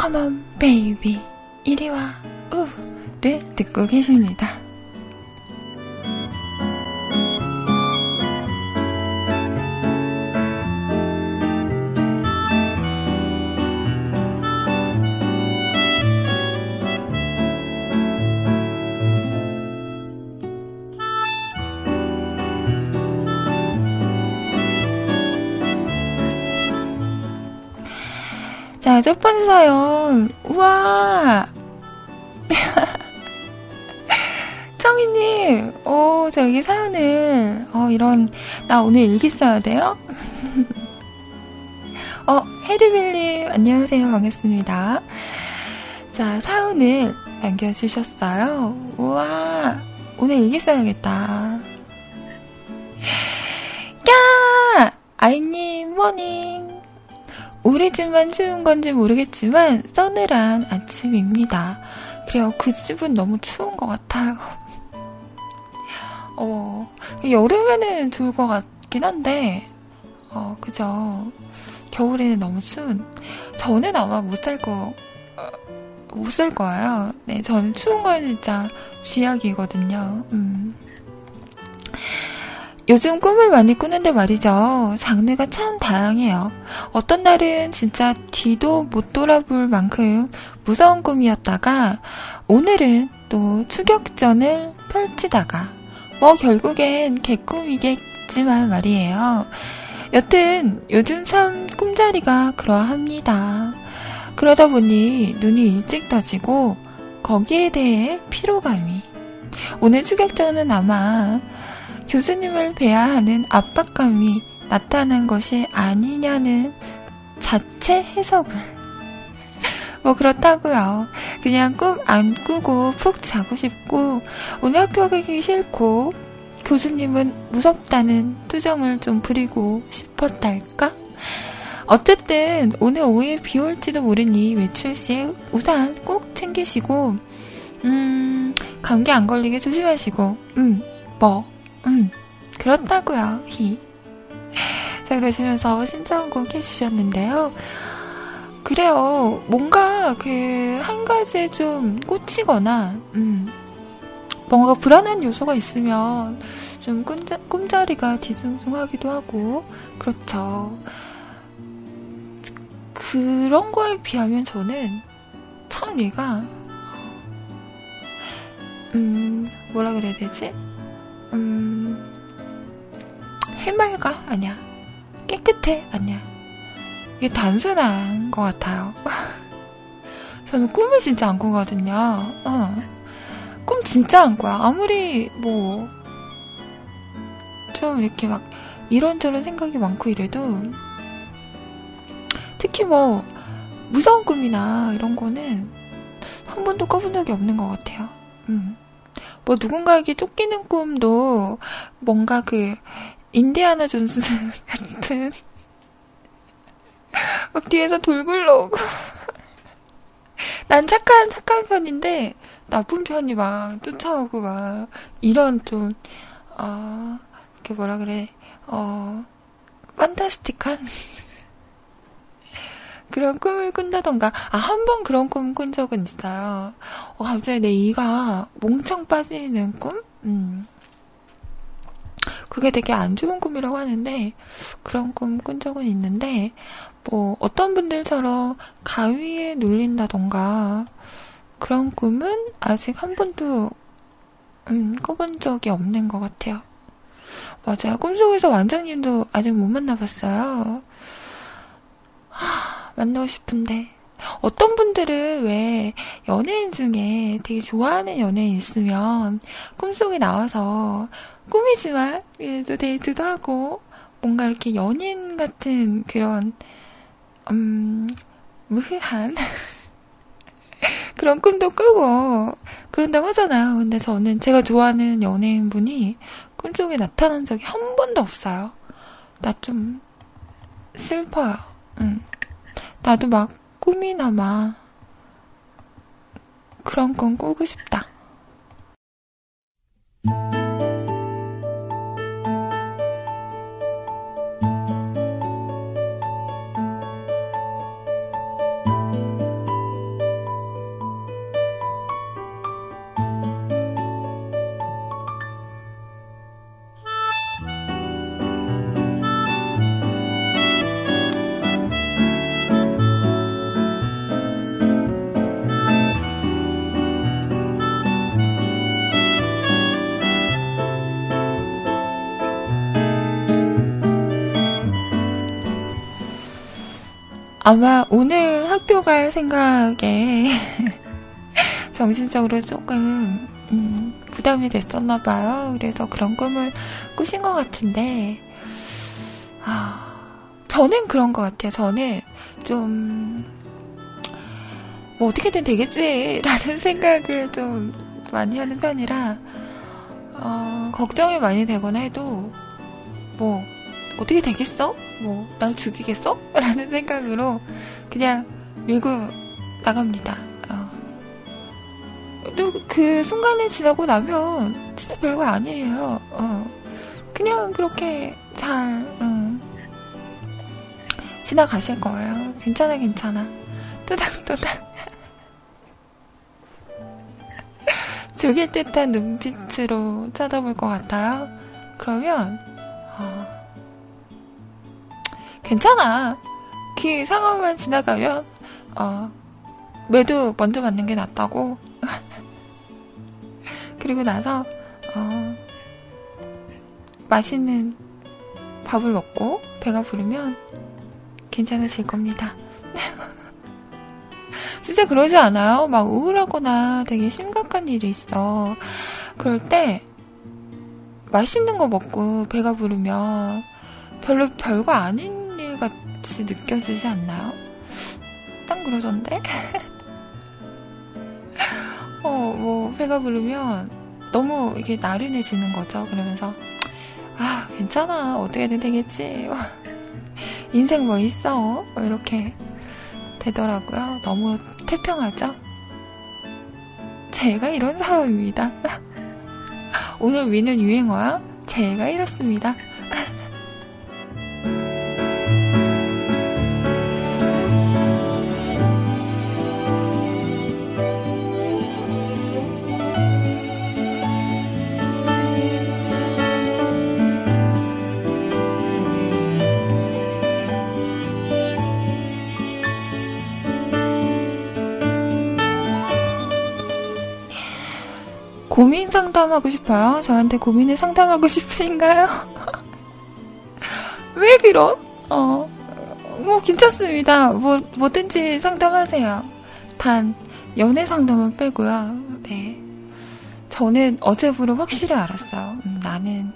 Come on, baby, 이리 와, 우를 듣고 계십니다. 사연. 우와! 청이님, 어, 저 여기 사연을, 어, 이런, 나 오늘 일기 써야 돼요? 어, 해리빌님, 안녕하세요. 반갑습니다. 자, 사연을 남겨주셨어요. 우와, 오늘 일기 써야겠다. 야! 아이님, 모닝. 우리 집만 추운 건지 모르겠지만 서늘한 아침입니다. 그래요. 그 집은 너무 추운 것 같아요. 어, 여름에는 좋을 것 같긴 한데, 어, 그죠. 겨울에는 너무 추운. 저는 아마 못 살 거, 어, 못살 거예요. 네, 저는 추운 거는 진짜 쥐약이거든요. 음. 요즘 꿈을 많이 꾸는데 말이죠. 장르가 참 다양해요. 어떤 날은 진짜 뒤도 못 돌아볼 만큼 무서운 꿈이었다가 오늘은 또 추격전을 펼치다가 뭐 결국엔 개꿈이겠지만 말이에요. 여튼 요즘 참 꿈자리가 그러합니다. 그러다 보니 눈이 일찍 떠지고 거기에 대해 피로감이 오늘 추격전은 아마 교수님을 뵈야 하는 압박감이 나타난 것이 아니냐는 자체 해석을. 뭐 그렇다고요. 그냥 꿈 안 꾸고 푹 자고 싶고 오늘 학교 가기 싫고 교수님은 무섭다는 투정을 좀 부리고 싶었달까? 어쨌든 오늘 오후에 비 올지도 모르니 외출 시에 우산 꼭 챙기시고 음 감기 안 걸리게 조심하시고 음뭐 음, 그렇다고요. 히. 자, 그러시면서 신청곡 해주셨는데요. 그래요. 뭔가 그 한 가지에 좀 꽂히거나, 음, 뭔가 불안한 요소가 있으면 좀 꿈자, 꿈자리가 뒤숭숭하기도 하고, 그렇죠. 그런 거에 비하면 저는 참 얘가, 음, 뭐라 그래야 되지? 음, 해맑아? 아니야. 깨끗해? 아니야. 이게 단순한 것 같아요. 저는 꿈을 진짜 안 꾸거든요. 어. 꿈 진짜 안 꿔요. 아무리 뭐, 좀 이렇게 막 이런저런 생각이 많고 이래도, 특히 뭐, 무서운 꿈이나 이런 거는 한 번도 꿔본 적이 없는 것 같아요. 음. 뭐 누군가에게 쫓기는 꿈도 뭔가 그 인디아나 존스 같은 막 뒤에서 돌 굴러오고. 난 착한 착한 편인데 나쁜 편이 막 쫓아오고 막 이런 좀 어, 이렇게 뭐라 그래? 어 판타스틱한 그런 꿈을 꾼다던가, 아, 한 번 그런 꿈 꾼 적은 있어요. 어, 갑자기 내 이가 몽청 빠지는 꿈? 음. 그게 되게 안 좋은 꿈이라고 하는데, 그런 꿈 꾼 적은 있는데, 뭐, 어떤 분들처럼 가위에 눌린다던가, 그런 꿈은 아직 한 번도, 음, 꿔본 적이 없는 것 같아요. 맞아요. 꿈속에서 완장님도 아직 못 만나봤어요. 하, 만나고 싶은데. 어떤 분들은 왜 연예인 중에 되게 좋아하는 연예인 있으면 꿈속에 나와서 꿈이지만 또 데이트도 하고 뭔가 이렇게 연인 같은 그런 음 무흐한 그런 꿈도 꾸고 그런다고 하잖아요. 근데 저는 제가 좋아하는 연예인분이 꿈속에 나타난 적이 한 번도 없어요. 나 좀 슬퍼요. 응. 나도 막 꿈이나마 그런 건 꾸고 싶다. 아마 오늘 학교 갈 생각에 정신적으로 조금 음, 부담이 됐었나 봐요. 그래서 그런 꿈을 꾸신 것 같은데 아, 저는 그런 것 같아요. 저는 좀 뭐 어떻게든 되겠지라는 생각을 좀 많이 하는 편이라 어, 걱정이 많이 되거나 해도 뭐 어떻게 되겠어? 뭐, 날 죽이겠어? 라는 생각으로 그냥 밀고 나갑니다. 어. 또그 순간을 지나고 나면 진짜 별거 아니에요. 어. 그냥 그렇게 잘, 음, 지나가실 거예요. 괜찮아, 괜찮아. 또닥또닥. 죽일 듯한 눈빛으로 쳐다볼 것 같아요. 그러면, 어, 괜찮아. 그 상황만 지나가면, 어, 매도 먼저 맞는 게 낫다고. 그리고 나서, 어, 맛있는 밥을 먹고 배가 부르면 괜찮으실 겁니다. 진짜 그러지 않아요? 막 우울하거나 되게 심각한 일이 있어. 그럴 때 맛있는 거 먹고 배가 부르면 별로 별거 아닌 같이 느껴지지 않나요? 딱 그러던데? 어, 뭐, 배가 부르면 너무 이게 나른해지는 거죠. 그러면서, 아, 괜찮아. 어떻게든 되겠지. 인생 뭐 있어. 뭐 이렇게 되더라고요. 너무 태평하죠? 제가 이런 사람입니다. 오늘 위는 유행어야? 제가 이렇습니다. 고민 상담하고 싶어요? 저한테 고민을 상담하고 싶으신가요? 왜 그럼? 어, 뭐 괜찮습니다. 뭐, 뭐든지 상담하세요. 단, 연애 상담은 빼고요. 네. 저는 어제부로 확실히 알았어요. 음, 나는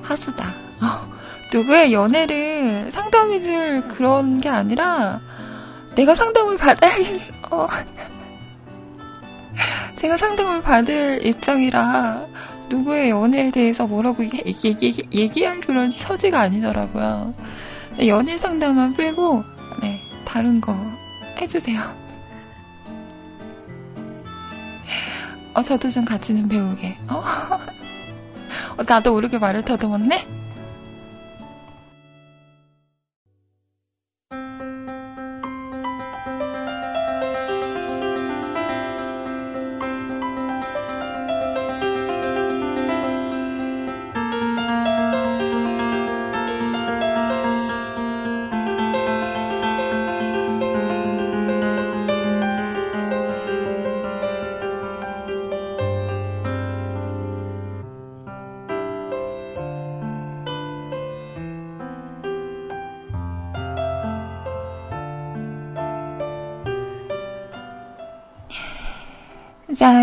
하수다. 어, 누구의 연애를 상담해줄 그런 게 아니라, 내가 상담을 받아야겠어. 어. 제가 상담을 받을 입장이라 누구의 연애에 대해서 뭐라고 얘기, 얘기, 얘기할 그런 처지가 아니더라고요. 연애 상담만 빼고, 네, 다른 거 해주세요. 어, 저도 좀 같이 좀 배우게. 어? 어 나도 모르게 말을 더듬었네?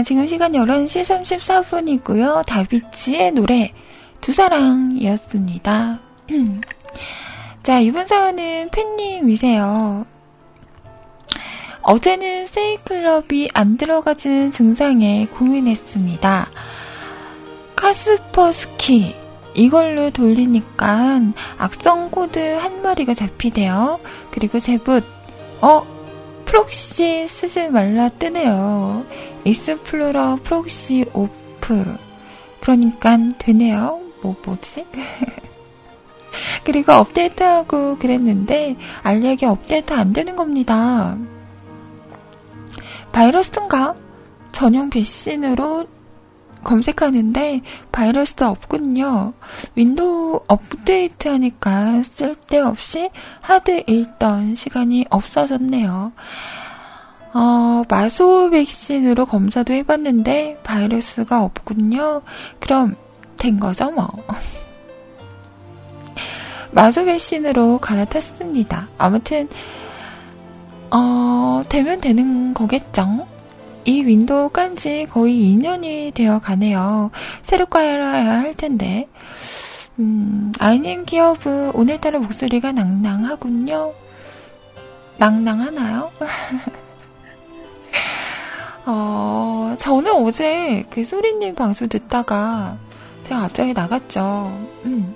지금 시간 11시 34분이고요. 다비치의 노래 두 사랑이었습니다. 자, 이번 사연은 팬님이세요. 어제는 세이클럽이 안 들어가지는 증상에 고민했습니다. 카스퍼스키 이걸로 돌리니까 악성 코드 한 마리가 잡히대요. 그리고 제붓 어 proxy 쓰지 말라 뜨네요. 익스플로러 proxy off 그러니까 되네요. 뭐 뭐지? 그리고 업데이트하고 그랬는데 알약이 업데이트 안 되는 겁니다. 바이러스인가? 전용 백신으로 검색하는데 바이러스 없군요. 윈도우 업데이트 하니까 쓸데없이 하드 읽던 시간이 없어졌네요. 어, 마소 백신으로 검사도 해봤는데 바이러스가 없군요. 그럼 된 거죠, 뭐. 마소 백신으로 갈아탔습니다. 아무튼, 어, 되면 되는 거겠죠? 이 윈도우 깐 지 거의 2년이 되어 가네요. 새로 깔아야 할 텐데. 음, 아이님 기업은 오늘따라 목소리가 낭낭하군요. 낭낭하나요? 어, 저는 어제 그 소리님 방송 듣다가 제가 갑자기 나갔죠. 음.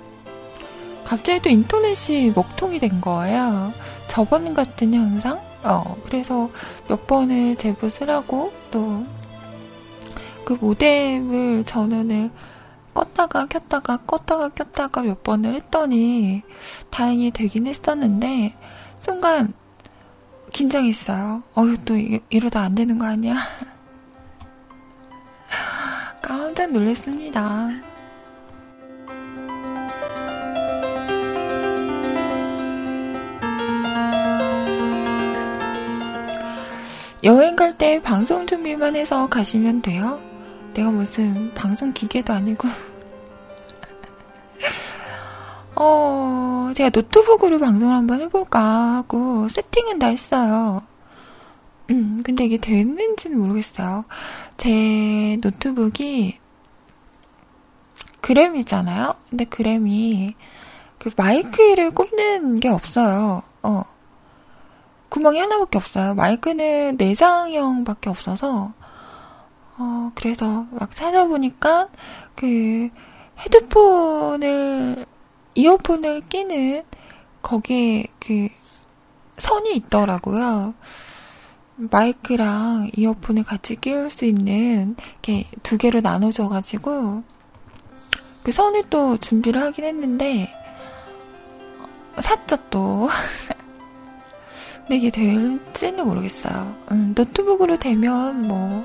갑자기 또 인터넷이 먹통이 된 거예요. 저번 같은 현상? 어, 그래서 몇 번을 제보을 하고 또 그 모뎀을 전원을 껐다가 켰다가 껐다가 켰다가 몇 번을 했더니 다행히 되긴 했었는데 순간 긴장했어요. 어휴 또 이러다 안 되는 거 아니야? 깜짝 놀랐습니다. 여행 갈 때 방송 준비만 해서 가시면 돼요? 내가 무슨 방송 기계도 아니고. 어, 제가 노트북으로 방송을 한번 해볼까 하고 세팅은 다 했어요. 음, 근데 이게 됐는지는 모르겠어요. 제 노트북이 그램이잖아요? 근데 그램이 그 마이크를 꼽는 게 없어요. 어. 구멍이 하나밖에 없어요. 마이크는 내장형밖에 없어서 어 그래서 막 찾아보니까 그 헤드폰을 이어폰을 끼는 거기에 그 선이 있더라고요. 마이크랑 이어폰을 같이 끼울 수 있는 이렇게 두 개로 나눠져가지고 그 선을 또 준비를 하긴 했는데 샀죠 또. 이게 될지는 모르겠어요. 음, 노트북으로 되면 뭐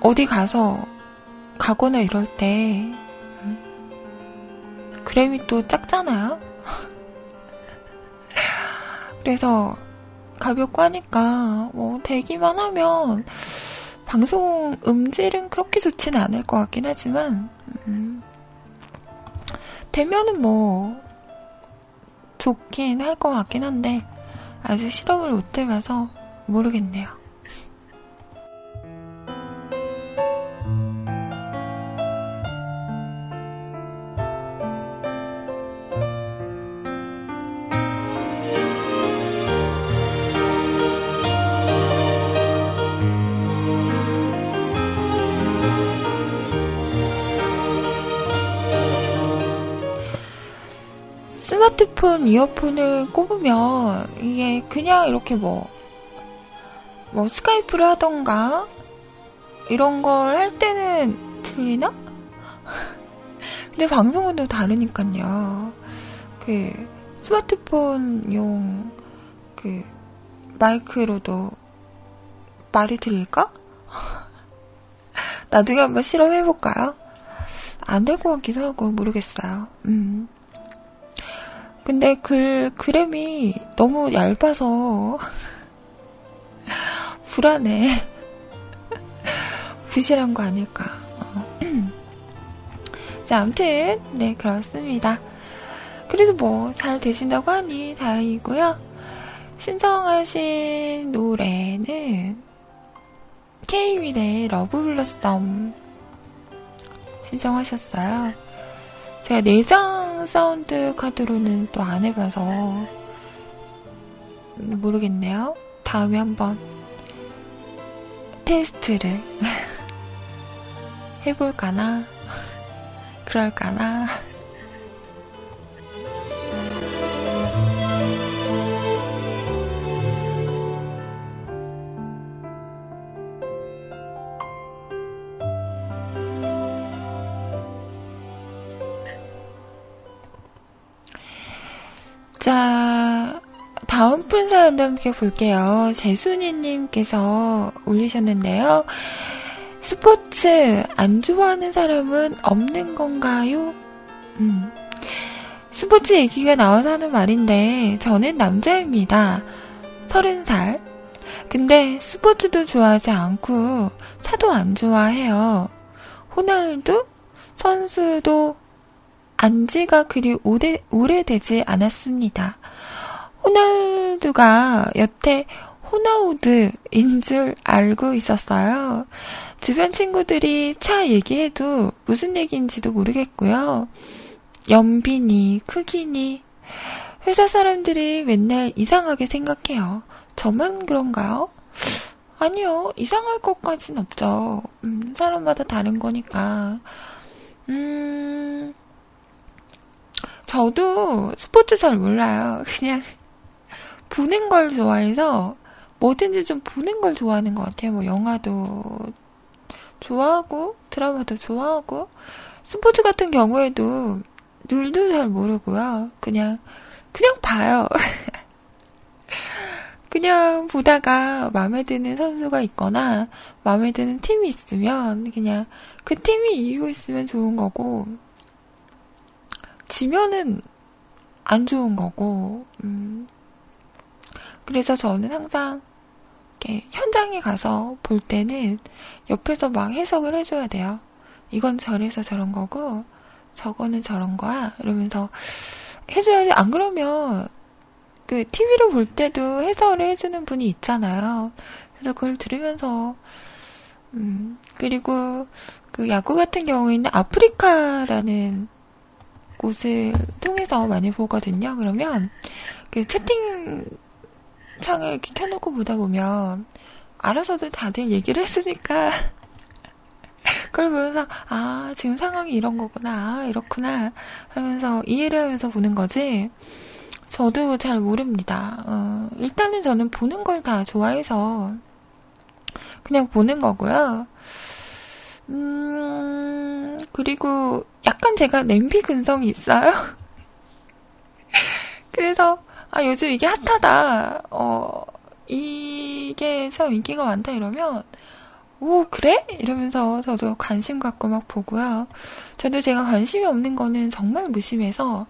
어디 가서 가거나 이럴 때 음, 그램이 또 작잖아요. 그래서 가볍고 하니까 뭐 되기만 하면 방송 음질은 그렇게 좋지는 않을 것 같긴 하지만 음, 되면은 뭐 좋긴 할 것 같긴 한데 아직 실험을 못 해봐서 모르겠네요. 스마트폰 이어폰을 꼽으면 이게 그냥 이렇게 뭐, 뭐 스카이프를 하던가 이런 걸 할 때는 들리나? 근데 방송은 또 다르니까요. 그 스마트폰용 그 마이크로도 말이 들릴까? 나중에 한번 실험해볼까요? 안 될 것 같기도 하고 모르겠어요. 음. 근데 그 그램이 너무 얇아서 불안해. 부실한 거 아닐까. 어. 자, 아무튼 네 그렇습니다. 그래도 뭐 잘 되신다고 하니 다행이고요. 신청하신 노래는 K윌의 Love Blossom 신청하셨어요. 제가 내장 사운드 카드로는 또 안 해봐서 모르겠네요. 다음에 한번 테스트를 해볼까나? 그럴까나? 자, 다음 분 사연도 함께 볼게요. 재순이님께서 올리셨는데요. 스포츠 안 좋아하는 사람은 없는 건가요? 음. 스포츠 얘기가 나와서 하는 말인데, 저는 남자입니다. 서른 살. 근데 스포츠도 좋아하지 않고, 차도 안 좋아해요. 호날두 선수도 안지가 그리 오래, 오래되지 않았습니다. 호날두가 여태 호나우드인 줄 알고 있었어요. 주변 친구들이 차 얘기해도 무슨 얘기인지도 모르겠고요. 연비니, 크기니, 회사 사람들이 맨날 이상하게 생각해요. 저만 그런가요? 아니요, 이상할 것까진 없죠. 음, 사람마다 다른 거니까. 음, 저도 스포츠 잘 몰라요. 그냥 보는 걸 좋아해서 뭐든지 좀 보는 걸 좋아하는 것 같아요. 뭐 영화도 좋아하고 드라마도 좋아하고 스포츠 같은 경우에도 룰도 잘 모르고요. 그냥 그냥 봐요. 그냥 보다가 마음에 드는 선수가 있거나 마음에 드는 팀이 있으면 그냥 그 팀이 이기고 있으면 좋은 거고 지면은 안 좋은 거고, 음. 그래서 저는 항상 이렇게 현장에 가서 볼 때는 옆에서 막 해석을 해줘야 돼요. 이건 저래서 저런 거고, 저거는 저런 거야. 이러면서 해줘야지. 안 그러면 그 TV로 볼 때도 해설을 해주는 분이 있잖아요. 그래서 그걸 들으면서 음 그리고 그 야구 같은 경우에는 아프리카라는 곳을 통해서 많이 보거든요. 그러면 그 채팅 창을 이렇게 켜놓고 보다 보면 알아서도 다들 얘기를 했으니까 그걸 보면서 아 지금 상황이 이런 거구나 아, 이렇구나 하면서 이해를 하면서 보는 거지. 저도 잘 모릅니다. 어, 일단은 저는 보는 걸 다 좋아해서 그냥 보는 거고요. 음, 그리고 약간 제가 냄비 근성이 있어요. 그래서, 아, 요즘 이게 핫하다. 어, 이게 참 인기가 많다 이러면, 오, 그래? 이러면서 저도 관심 갖고 막 보고요. 저도 제가 관심이 없는 거는 정말 무심해서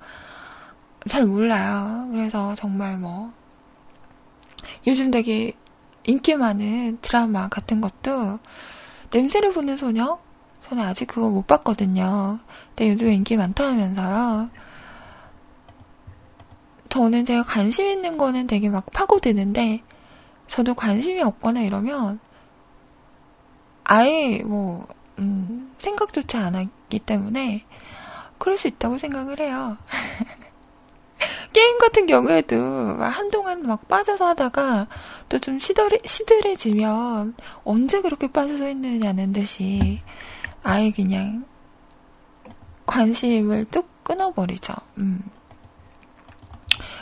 잘 몰라요. 그래서 정말 뭐, 요즘 되게 인기 많은 드라마 같은 것도 냄새를 보는 소녀? 저는 아직 그거 못 봤거든요. 근데 요즘 인기 많다 하면서요. 저는 제가 관심 있는 거는 되게 막 파고드는데, 저도 관심이 없거나 이러면, 아예 뭐, 음, 생각조차 안 하기 때문에, 그럴 수 있다고 생각을 해요. 게임 같은 경우에도 한동안 막 빠져서 하다가 또 좀 시들해, 시들해지면 언제 그렇게 빠져서 있느냐는 듯이 아예 그냥 관심을 뚝 끊어버리죠. 음.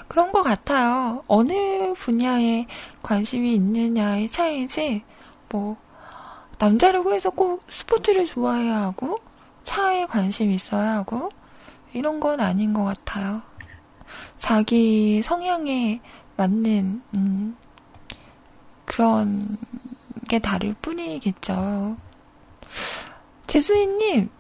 그런 것 같아요. 어느 분야에 관심이 있느냐의 차이지, 뭐, 남자라고 해서 꼭 스포츠를 좋아해야 하고, 차에 관심이 있어야 하고, 이런 건 아닌 것 같아요. 자기 성향에 맞는 음, 그런 게 다를 뿐이겠죠. 재수이님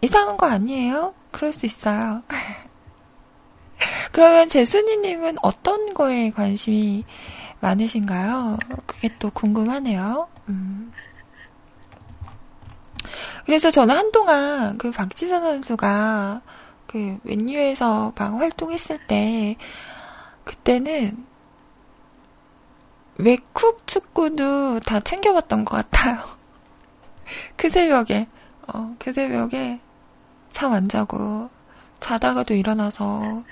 이상한 거 아니에요? 그럴 수 있어요. 그러면 재순이님은 어떤 거에 관심이 많으신가요? 그게 또 궁금하네요. 음. 그래서 저는 한동안 그 박지선 선수가 그 맨유에서 막 활동했을 때 그때는 외국 축구도 다 챙겨봤던 것 같아요. 그 새벽에, 어, 그 새벽에 잠 안 자고, 자다가도 일어나서,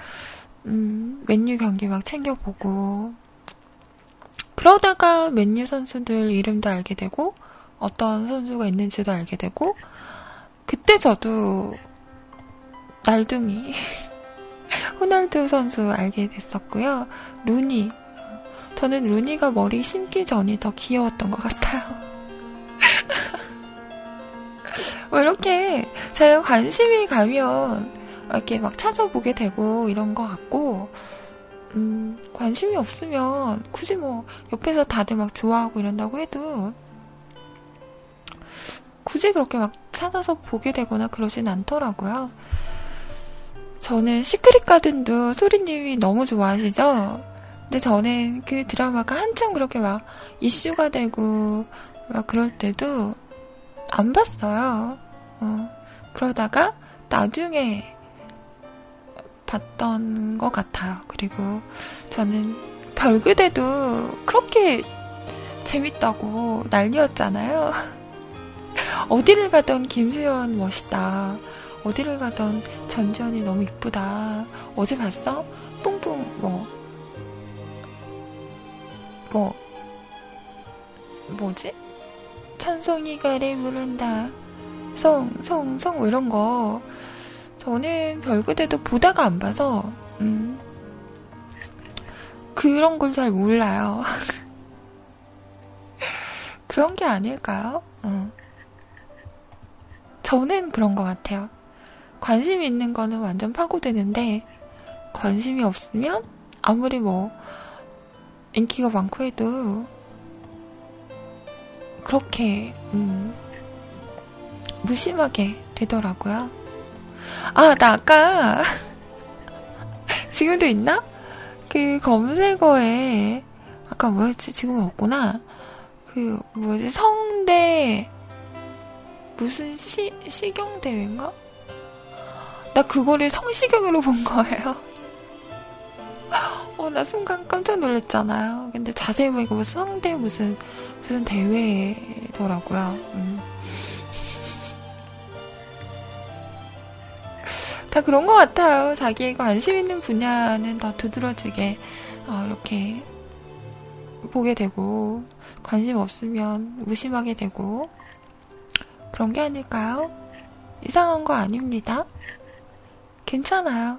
음, 맨유 경기 막 챙겨보고, 그러다가 맨유 선수들 이름도 알게 되고, 어떤 선수가 있는지도 알게 되고, 그때 저도 날둥이 호날두 선수 알게 됐었고요. 루니. 저는 루니가 머리 심기 전이 더 귀여웠던 것 같아요. 뭐 이렇게 제가 관심이 가면 이렇게 막 찾아보게 되고 이런 것 같고, 음, 관심이 없으면 굳이 뭐 옆에서 다들 막 좋아하고 이런다고 해도 굳이 그렇게 막 찾아서 보게 되거나 그러진 않더라고요. 저는 시크릿 가든도 소리님이 너무 좋아하시죠? 근데 저는 그 드라마가 한참 그렇게 막 이슈가 되고 막 그럴 때도 안 봤어요. 어, 그러다가 나중에 봤던 것 같아요. 그리고 저는 별그대도 그렇게 재밌다고 난리였잖아요. 어디를 가던 김수현 멋있다. 어디를 가던 전지현이 너무 이쁘다. 어제 봤어? 뿡뿡 뭐. 뭐. 뭐지? 찬송이가 랩을 한다. 성, 성, 성, 뭐 이런 거. 저는 별그대도 보다가 안 봐서, 음. 그런 걸 잘 몰라요. 그런 게 아닐까요? 어. 저는 그런 것 같아요. 관심이 있는 거는 완전 파고드는데, 관심이 없으면, 아무리 뭐, 인기가 많고 해도, 그렇게, 음, 무심하게 되더라고요. 아, 나 아까, 지금도 있나? 그 검색어에, 아까 뭐였지? 지금 없구나. 그, 뭐지? 성대, 무슨 시, 시경대회인가? 나 그거를 성시경으로 본 거예요. 어, 나 순간 깜짝 놀랐잖아요. 근데 자세히 보니까 무슨 성대 무슨, 무슨 대회더라고요. 음. 다 그런 것 같아요. 자기가 관심 있는 분야는 더 두드러지게, 어, 이렇게 보게 되고, 관심 없으면 무심하게 되고, 그런 게 아닐까요? 이상한 거 아닙니다. 괜찮아요.